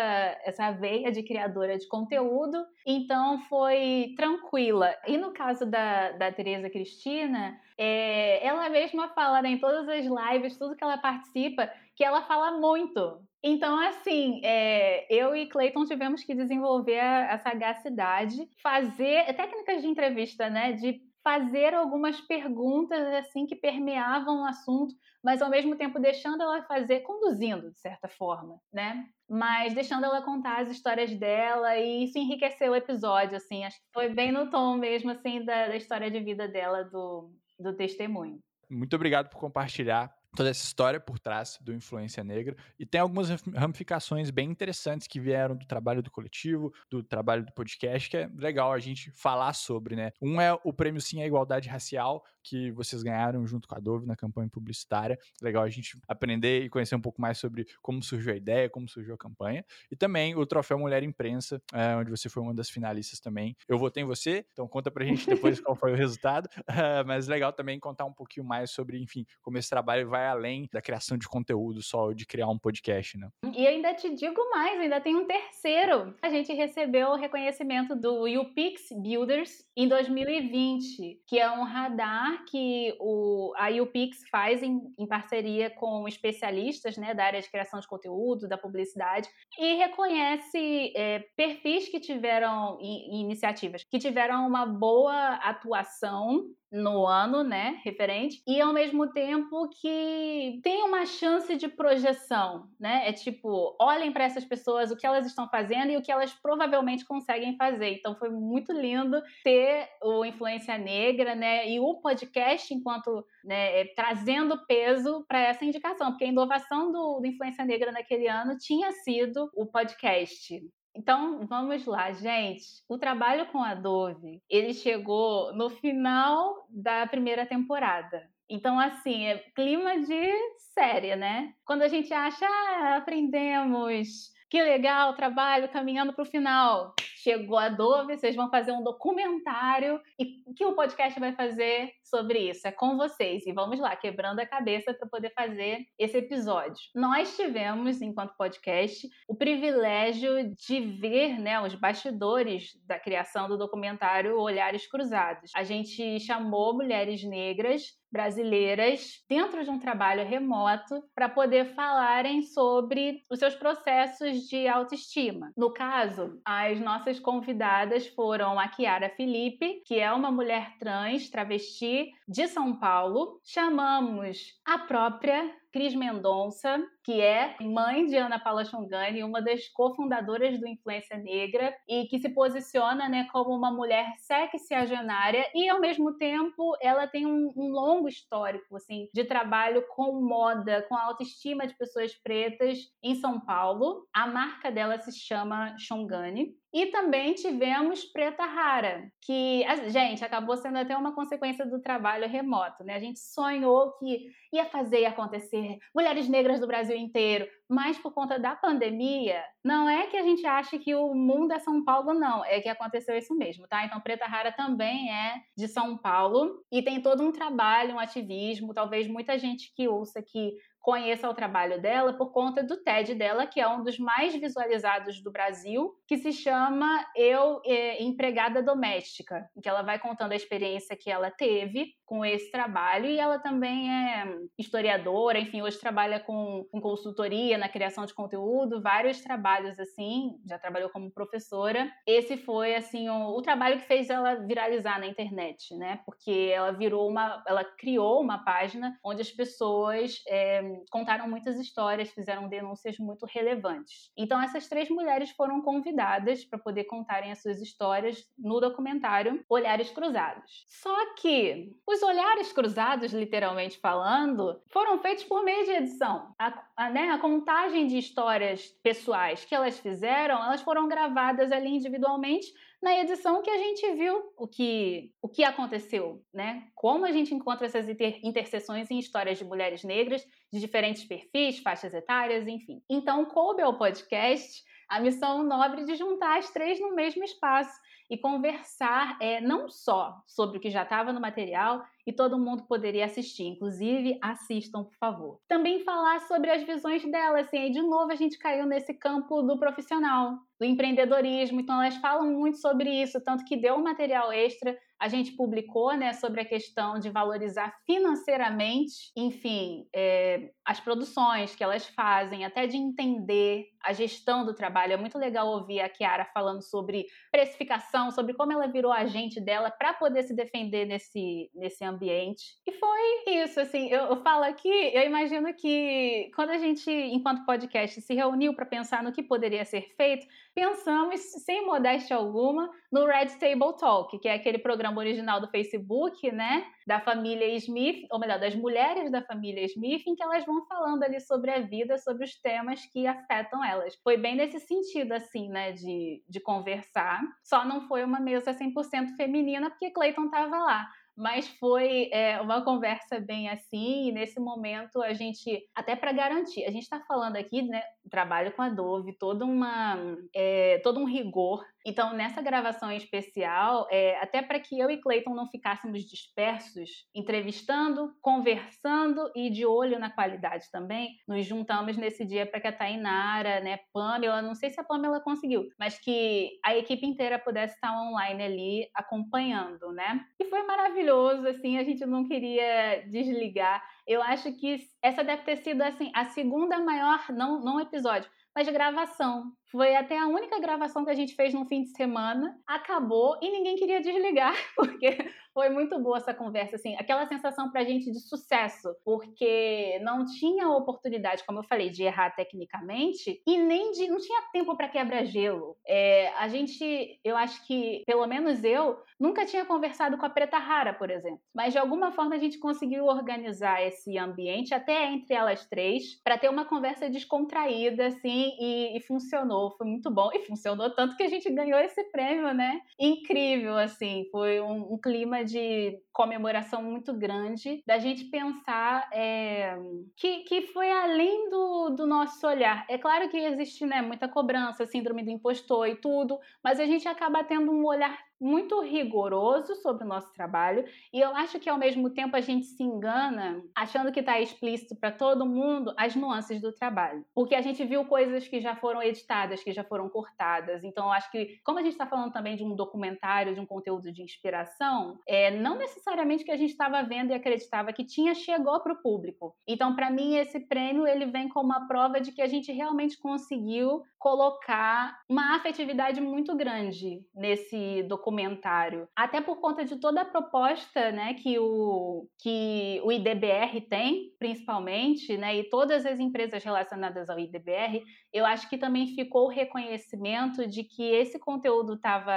essa veia de criadora de conteúdo, então foi tranquila. E no caso da, da Tereza Cristina, é, ela mesma fala né, em todas as lives, tudo que ela participa, que ela fala muito. Então, assim, é, eu e Clayton tivemos que desenvolver a, a sagacidade, fazer técnicas de entrevista, né? De fazer algumas perguntas assim que permeavam o assunto, mas ao mesmo tempo deixando ela fazer, conduzindo de certa forma, né? Mas deixando ela contar as histórias dela e isso enriqueceu o episódio, assim, acho que foi bem no tom mesmo assim da, da história de vida dela do, do testemunho. Muito obrigado por compartilhar toda essa história por trás do Influência Negra e tem algumas ramificações bem interessantes que vieram do trabalho do coletivo, do trabalho do podcast, que é legal a gente falar sobre, né? Um é o prêmio Sim à Igualdade Racial, que vocês ganharam junto com a Dove na campanha publicitária. Legal a gente aprender e conhecer um pouco mais sobre como surgiu a ideia, como surgiu a campanha. E também o Troféu Mulher Imprensa, é, onde você foi uma das finalistas também. Eu votei em você, então conta pra gente depois qual foi o resultado. mas legal também contar um pouquinho mais sobre, enfim, como esse trabalho vai além da criação de conteúdo só, de criar um podcast, né? E ainda te digo mais, ainda tem um terceiro. A gente recebeu o reconhecimento do UPix Builders em 2020, que é um radar que o, a UPix faz em, em, parceria com especialistas né, da área de criação de conteúdo, da publicidade, e reconhece é, perfis que tiveram, e, iniciativas, que tiveram uma boa atuação no ano, né, referente, e ao mesmo tempo que tem uma chance de projeção, né? É tipo, olhem para essas pessoas o que elas estão fazendo e o que elas provavelmente conseguem fazer. Então foi muito lindo ter o Influência Negra, né, e o podcast enquanto, né, é, trazendo peso para essa indicação, porque a inovação do, do Influência Negra naquele ano tinha sido o podcast. Então, vamos lá, gente. O trabalho com a Dove, ele chegou no final da primeira temporada. Então, assim, é clima de série, né? Quando a gente acha, ah, aprendemos, que legal, trabalho caminhando para o final chegou a Dove, vocês vão fazer um documentário e o que o podcast vai fazer sobre isso? É com vocês. E vamos lá, quebrando a cabeça para poder fazer esse episódio. Nós tivemos, enquanto podcast, o privilégio de ver né, os bastidores da criação do documentário Olhares Cruzados. A gente chamou mulheres negras brasileiras dentro de um trabalho remoto para poder falarem sobre os seus processos de autoestima. No caso, as nossas convidadas foram a Kiara Felipe, que é uma mulher trans, travesti de São Paulo. Chamamos a própria Cris Mendonça, que é mãe de Ana Paula Chongani, uma das cofundadoras do Influência Negra e que se posiciona né, como uma mulher sexiagenária e, ao mesmo tempo, ela tem um, um longo histórico assim, de trabalho com moda, com a autoestima de pessoas pretas em São Paulo. A marca dela se chama Chongani. E também tivemos Preta Rara, que, gente, acabou sendo até uma consequência do trabalho remoto, né? A gente sonhou que ia fazer acontecer mulheres negras do Brasil inteiro, mas por conta da pandemia, não é que a gente ache que o mundo é São Paulo, não, é que aconteceu isso mesmo, tá? Então, Preta Rara também é de São Paulo e tem todo um trabalho, um ativismo, talvez muita gente que ouça aqui conheça o trabalho dela por conta do TED dela, que é um dos mais visualizados do Brasil, que se chama Eu é, Empregada Doméstica, que ela vai contando a experiência que ela teve com esse trabalho e ela também é historiadora, enfim, hoje trabalha com, com consultoria na criação de conteúdo, vários trabalhos assim, já trabalhou como professora. Esse foi assim o, o trabalho que fez ela viralizar na internet, né? Porque ela virou uma, ela criou uma página onde as pessoas é, contaram muitas histórias, fizeram denúncias muito relevantes. Então, essas três mulheres foram convidadas para poder contarem as suas histórias no documentário Olhares Cruzados. Só que os olhares cruzados, literalmente falando, foram feitos por meio de edição. A, a, né, a contagem de histórias pessoais que elas fizeram, elas foram gravadas ali individualmente na edição que a gente viu o que, o que aconteceu, né? Como a gente encontra essas inter interseções em histórias de mulheres negras, de diferentes perfis, faixas etárias, enfim. Então, coube ao podcast a missão nobre de juntar as três no mesmo espaço e conversar é, não só sobre o que já estava no material e todo mundo poderia assistir, inclusive assistam, por favor. Também falar sobre as visões dela, assim, aí de novo a gente caiu nesse campo do profissional, do empreendedorismo, então elas falam muito sobre isso, tanto que deu um material extra a gente publicou né, sobre a questão de valorizar financeiramente, enfim, é, as produções que elas fazem, até de entender a gestão do trabalho. É muito legal ouvir a Kiara falando sobre precificação, sobre como ela virou agente dela para poder se defender nesse, nesse ambiente. E foi isso, assim, eu, eu falo aqui, eu imagino que quando a gente, enquanto podcast, se reuniu para pensar no que poderia ser feito, pensamos, sem modéstia alguma, no Red Table Talk, que é aquele programa original do Facebook, né, da família Smith, ou melhor, das mulheres da família Smith, em que elas vão falando ali sobre a vida, sobre os temas que afetam elas. Foi bem nesse sentido, assim, né, de, de conversar. Só não foi uma mesa 100% feminina, porque Clayton estava lá mas foi é, uma conversa bem assim, e nesse momento a gente, até para garantir, a gente está falando aqui, né, trabalho com a Dove, todo, uma, é, todo um rigor então, nessa gravação especial, é, até para que eu e Clayton não ficássemos dispersos, entrevistando, conversando e de olho na qualidade também, nos juntamos nesse dia para que a Tainara, né, Pamela, não sei se a Pamela conseguiu, mas que a equipe inteira pudesse estar online ali acompanhando, né? E foi maravilhoso, assim, a gente não queria desligar. Eu acho que essa deve ter sido, assim, a segunda maior, não, não episódio, mas gravação. Foi até a única gravação que a gente fez no fim de semana. Acabou e ninguém queria desligar, porque foi muito boa essa conversa, assim, aquela sensação pra gente de sucesso, porque não tinha oportunidade, como eu falei, de errar tecnicamente e nem de. não tinha tempo para quebra-gelo. É, a gente, eu acho que, pelo menos eu, nunca tinha conversado com a Preta Rara, por exemplo. Mas de alguma forma a gente conseguiu organizar esse ambiente, até entre elas três, para ter uma conversa descontraída, assim, e, e funcionou. Foi muito bom. E funcionou tanto que a gente ganhou esse prêmio, né? Incrível, assim. Foi um, um clima de comemoração muito grande, da gente pensar é, que, que foi além do, do nosso olhar. É claro que existe né, muita cobrança, síndrome do impostor e tudo, mas a gente acaba tendo um olhar muito rigoroso sobre o nosso trabalho e eu acho que ao mesmo tempo a gente se engana achando que está explícito para todo mundo as nuances do trabalho, porque a gente viu coisas que já foram editadas, que já foram cortadas. Então eu acho que como a gente está falando também de um documentário, de um conteúdo de inspiração, é não necessariamente que a gente estava vendo e acreditava que tinha chegou para o público. Então para mim esse prêmio ele vem como uma prova de que a gente realmente conseguiu colocar uma afetividade muito grande nesse documentário, até por conta de toda a proposta, né, que o que o IDBR tem, principalmente, né, e todas as empresas relacionadas ao IDBR, eu acho que também ficou o reconhecimento de que esse conteúdo estava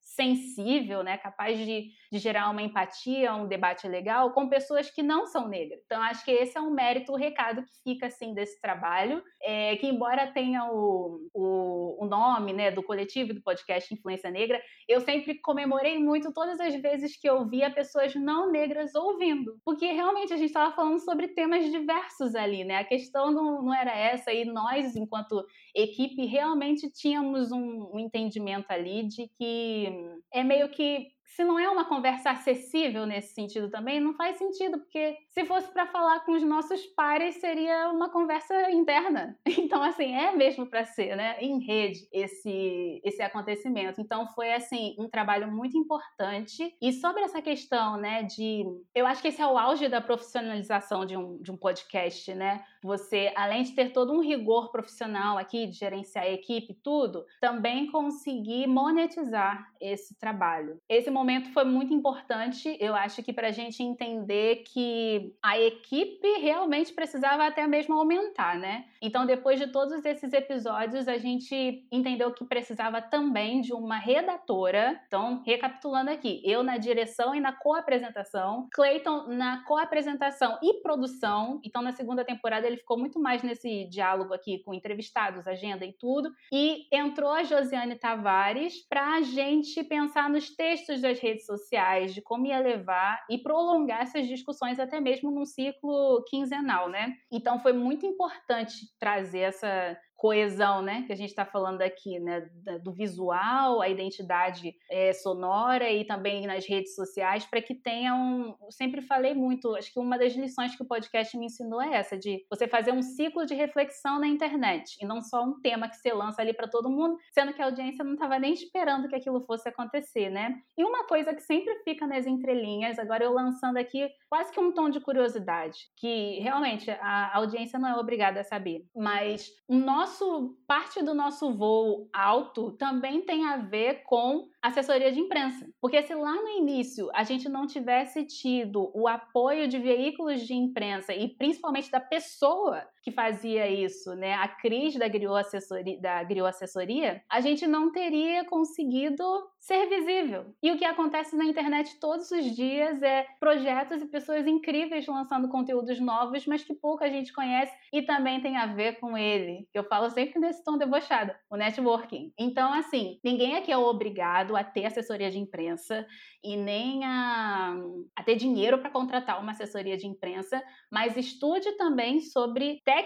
sensível, né, capaz de, de gerar uma empatia, um debate legal com pessoas que não são negras. Então acho que esse é um mérito, o recado que fica assim desse trabalho, é, que embora tenha o o, o nome né, do coletivo do podcast Influência Negra, eu sempre comemorei muito todas as vezes que eu via pessoas não negras ouvindo. Porque realmente a gente estava falando sobre temas diversos ali, né? A questão não, não era essa, e nós, enquanto equipe, realmente tínhamos um, um entendimento ali de que é meio que se não é uma conversa acessível nesse sentido também, não faz sentido, porque se fosse para falar com os nossos pares, seria uma conversa interna. Então, assim, é mesmo para ser, né, em rede esse, esse acontecimento. Então, foi, assim, um trabalho muito importante. E sobre essa questão, né, de. Eu acho que esse é o auge da profissionalização de um, de um podcast, né? Você, além de ter todo um rigor profissional aqui, de gerenciar a equipe, tudo, também conseguir monetizar esse trabalho. Esse momento foi muito importante, eu acho que para a gente entender que a equipe realmente precisava até mesmo aumentar, né? Então, depois de todos esses episódios, a gente entendeu que precisava também de uma redatora. Então, recapitulando aqui, eu na direção e na co-apresentação, Clayton na co-apresentação e produção. Então, na segunda temporada, ele ficou muito mais nesse diálogo aqui com entrevistados, agenda e tudo. E entrou a Josiane Tavares para a gente pensar nos textos das redes sociais, de como ia levar e prolongar essas discussões até mesmo num ciclo quinzenal, né? Então foi muito importante trazer essa coesão, né, que a gente está falando aqui, né, do visual, a identidade é, sonora e também nas redes sociais, para que tenha um. Eu sempre falei muito, acho que uma das lições que o podcast me ensinou é essa, de você fazer um ciclo de reflexão na internet e não só um tema que você lança ali para todo mundo, sendo que a audiência não estava nem esperando que aquilo fosse acontecer, né? E uma coisa que sempre fica nas entrelinhas, agora eu lançando aqui quase que um tom de curiosidade, que realmente a audiência não é obrigada a saber, mas o nosso nosso parte do nosso voo alto também tem a ver com assessoria de imprensa. Porque se lá no início a gente não tivesse tido o apoio de veículos de imprensa e principalmente da pessoa que fazia isso, né, a Cris da Griot Assessoria, da Assessoria, a gente não teria conseguido ser visível. E o que acontece na internet todos os dias é projetos e pessoas incríveis lançando conteúdos novos, mas que pouca gente conhece e também tem a ver com ele. Eu falo sempre nesse tom debochado, o networking. Então, assim, ninguém aqui é obrigado a ter assessoria de imprensa e nem a, a ter dinheiro para contratar uma assessoria de imprensa, mas estude também sobre técnicas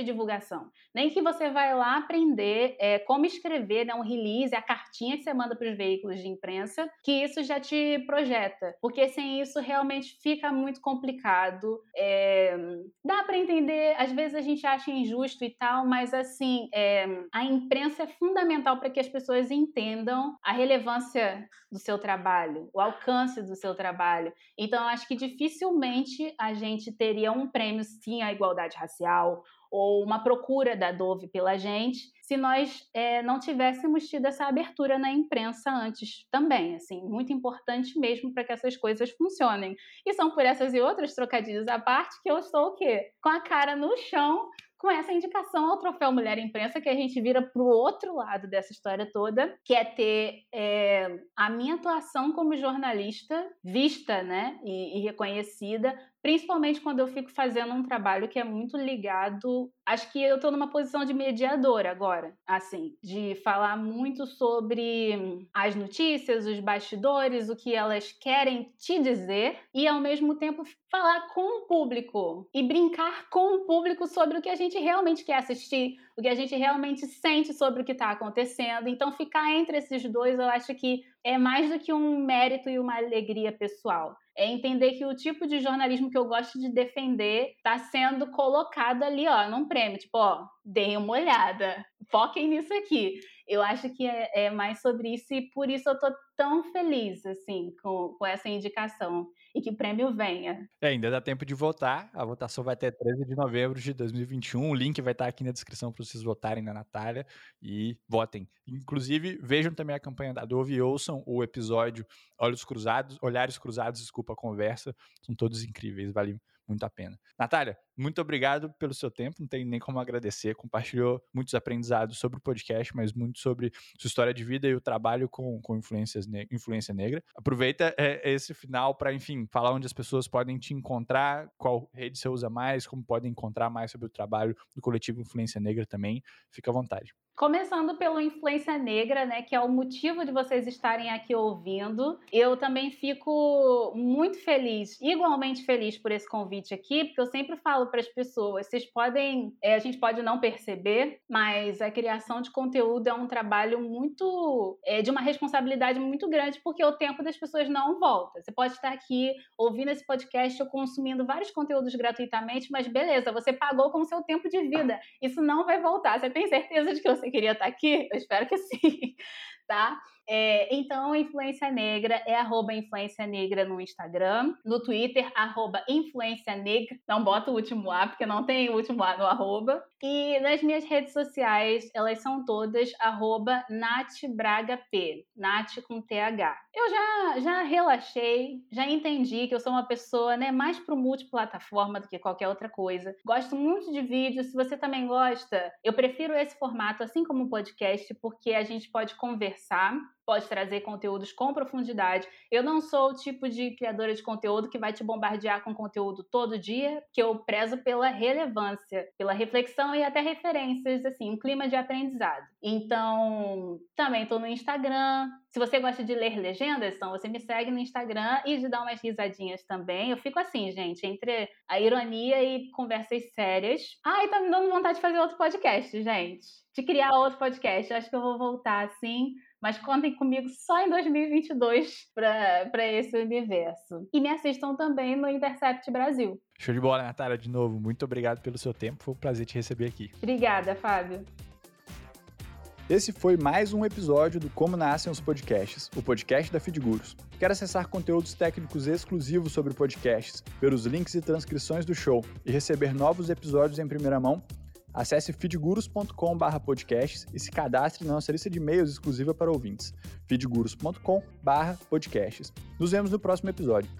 de divulgação. Nem que você vai lá aprender é, como escrever né, um release, a cartinha que você manda para os veículos de imprensa, que isso já te projeta, porque sem isso realmente fica muito complicado. É, dá para entender, às vezes a gente acha injusto e tal, mas assim, é, a imprensa é fundamental para que as pessoas entendam a relevância do seu trabalho, o alcance do seu trabalho. Então, acho que dificilmente a gente teria um prêmio sim à igualdade racial ou uma procura da Dove pela gente, se nós é, não tivéssemos tido essa abertura na imprensa antes também, assim, muito importante mesmo para que essas coisas funcionem. E são por essas e outras trocadilhos à parte que eu estou o quê? Com a cara no chão com essa indicação ao troféu Mulher Imprensa, que a gente vira para o outro lado dessa história toda, que é ter é, a minha atuação como jornalista vista né, e, e reconhecida principalmente quando eu fico fazendo um trabalho que é muito ligado. Acho que eu estou numa posição de mediadora agora, assim, de falar muito sobre as notícias, os bastidores, o que elas querem te dizer e ao mesmo tempo falar com o público e brincar com o público sobre o que a gente realmente quer assistir, o que a gente realmente sente sobre o que está acontecendo. Então, ficar entre esses dois, eu acho que é mais do que um mérito e uma alegria pessoal. É entender que o tipo de jornalismo que eu gosto de defender está sendo colocado ali, ó, num prêmio. Tipo, ó, deem uma olhada, foquem nisso aqui. Eu acho que é, é mais sobre isso e por isso eu tô tão feliz, assim, com, com essa indicação e que o prêmio venha. É, ainda dá tempo de votar. A votação vai ter 13 de novembro de 2021. O link vai estar aqui na descrição para vocês votarem na Natália e votem. Inclusive, vejam também a campanha da Dove e ouçam o episódio Olhos Cruzados, Olhares Cruzados, desculpa a conversa. São todos incríveis, vale muito a pena. Natália, muito obrigado pelo seu tempo, não tem nem como agradecer. Compartilhou muitos aprendizados sobre o podcast, mas muito sobre sua história de vida e o trabalho com, com influências ne influência negra. Aproveita é, esse final para, enfim, falar onde as pessoas podem te encontrar, qual rede você usa mais, como podem encontrar mais sobre o trabalho do coletivo Influência Negra também. Fica à vontade. Começando pelo Influência Negra, né, que é o motivo de vocês estarem aqui ouvindo. Eu também fico muito feliz, igualmente feliz por esse convite aqui, porque eu sempre falo para as pessoas, vocês podem, é, a gente pode não perceber, mas a criação de conteúdo é um trabalho muito, é, de uma responsabilidade muito grande, porque o tempo das pessoas não volta. Você pode estar aqui ouvindo esse podcast ou consumindo vários conteúdos gratuitamente, mas beleza, você pagou com o seu tempo de vida. Isso não vai voltar. Você tem certeza de que você queria estar aqui? Eu espero que sim, tá? É, então, Influência Negra é arroba Influência Negra no Instagram, no Twitter, arroba Influência Negra. Não bota o último A, porque não tem o último A no arroba. E nas minhas redes sociais, elas são todas arroba NathBragaP, Nath com TH. Eu já, já relaxei, já entendi que eu sou uma pessoa né, mais pro multiplataforma do que qualquer outra coisa. Gosto muito de vídeo, se você também gosta, eu prefiro esse formato, assim como o podcast, porque a gente pode conversar pode trazer conteúdos com profundidade. Eu não sou o tipo de criadora de conteúdo que vai te bombardear com conteúdo todo dia, que eu prezo pela relevância, pela reflexão e até referências, assim, um clima de aprendizado. Então, também estou no Instagram. Se você gosta de ler legendas, então você me segue no Instagram e de dar umas risadinhas também. Eu fico assim, gente, entre a ironia e conversas sérias. Ai, tá me dando vontade de fazer outro podcast, gente. De criar outro podcast. Acho que eu vou voltar assim mas contem comigo só em 2022 para esse universo. E me assistam também no Intercept Brasil. Show de bola, Natália, de novo. Muito obrigado pelo seu tempo. Foi um prazer te receber aqui. Obrigada, Fábio. Esse foi mais um episódio do Como Nascem os Podcasts, o podcast da Feedgurus. Quer acessar conteúdos técnicos exclusivos sobre podcasts, ver os links e transcrições do show e receber novos episódios em primeira mão? Acesse feedgurus.com/podcasts e se cadastre na nossa lista de e-mails exclusiva para ouvintes. feedgurus.com/podcasts. Nos vemos no próximo episódio.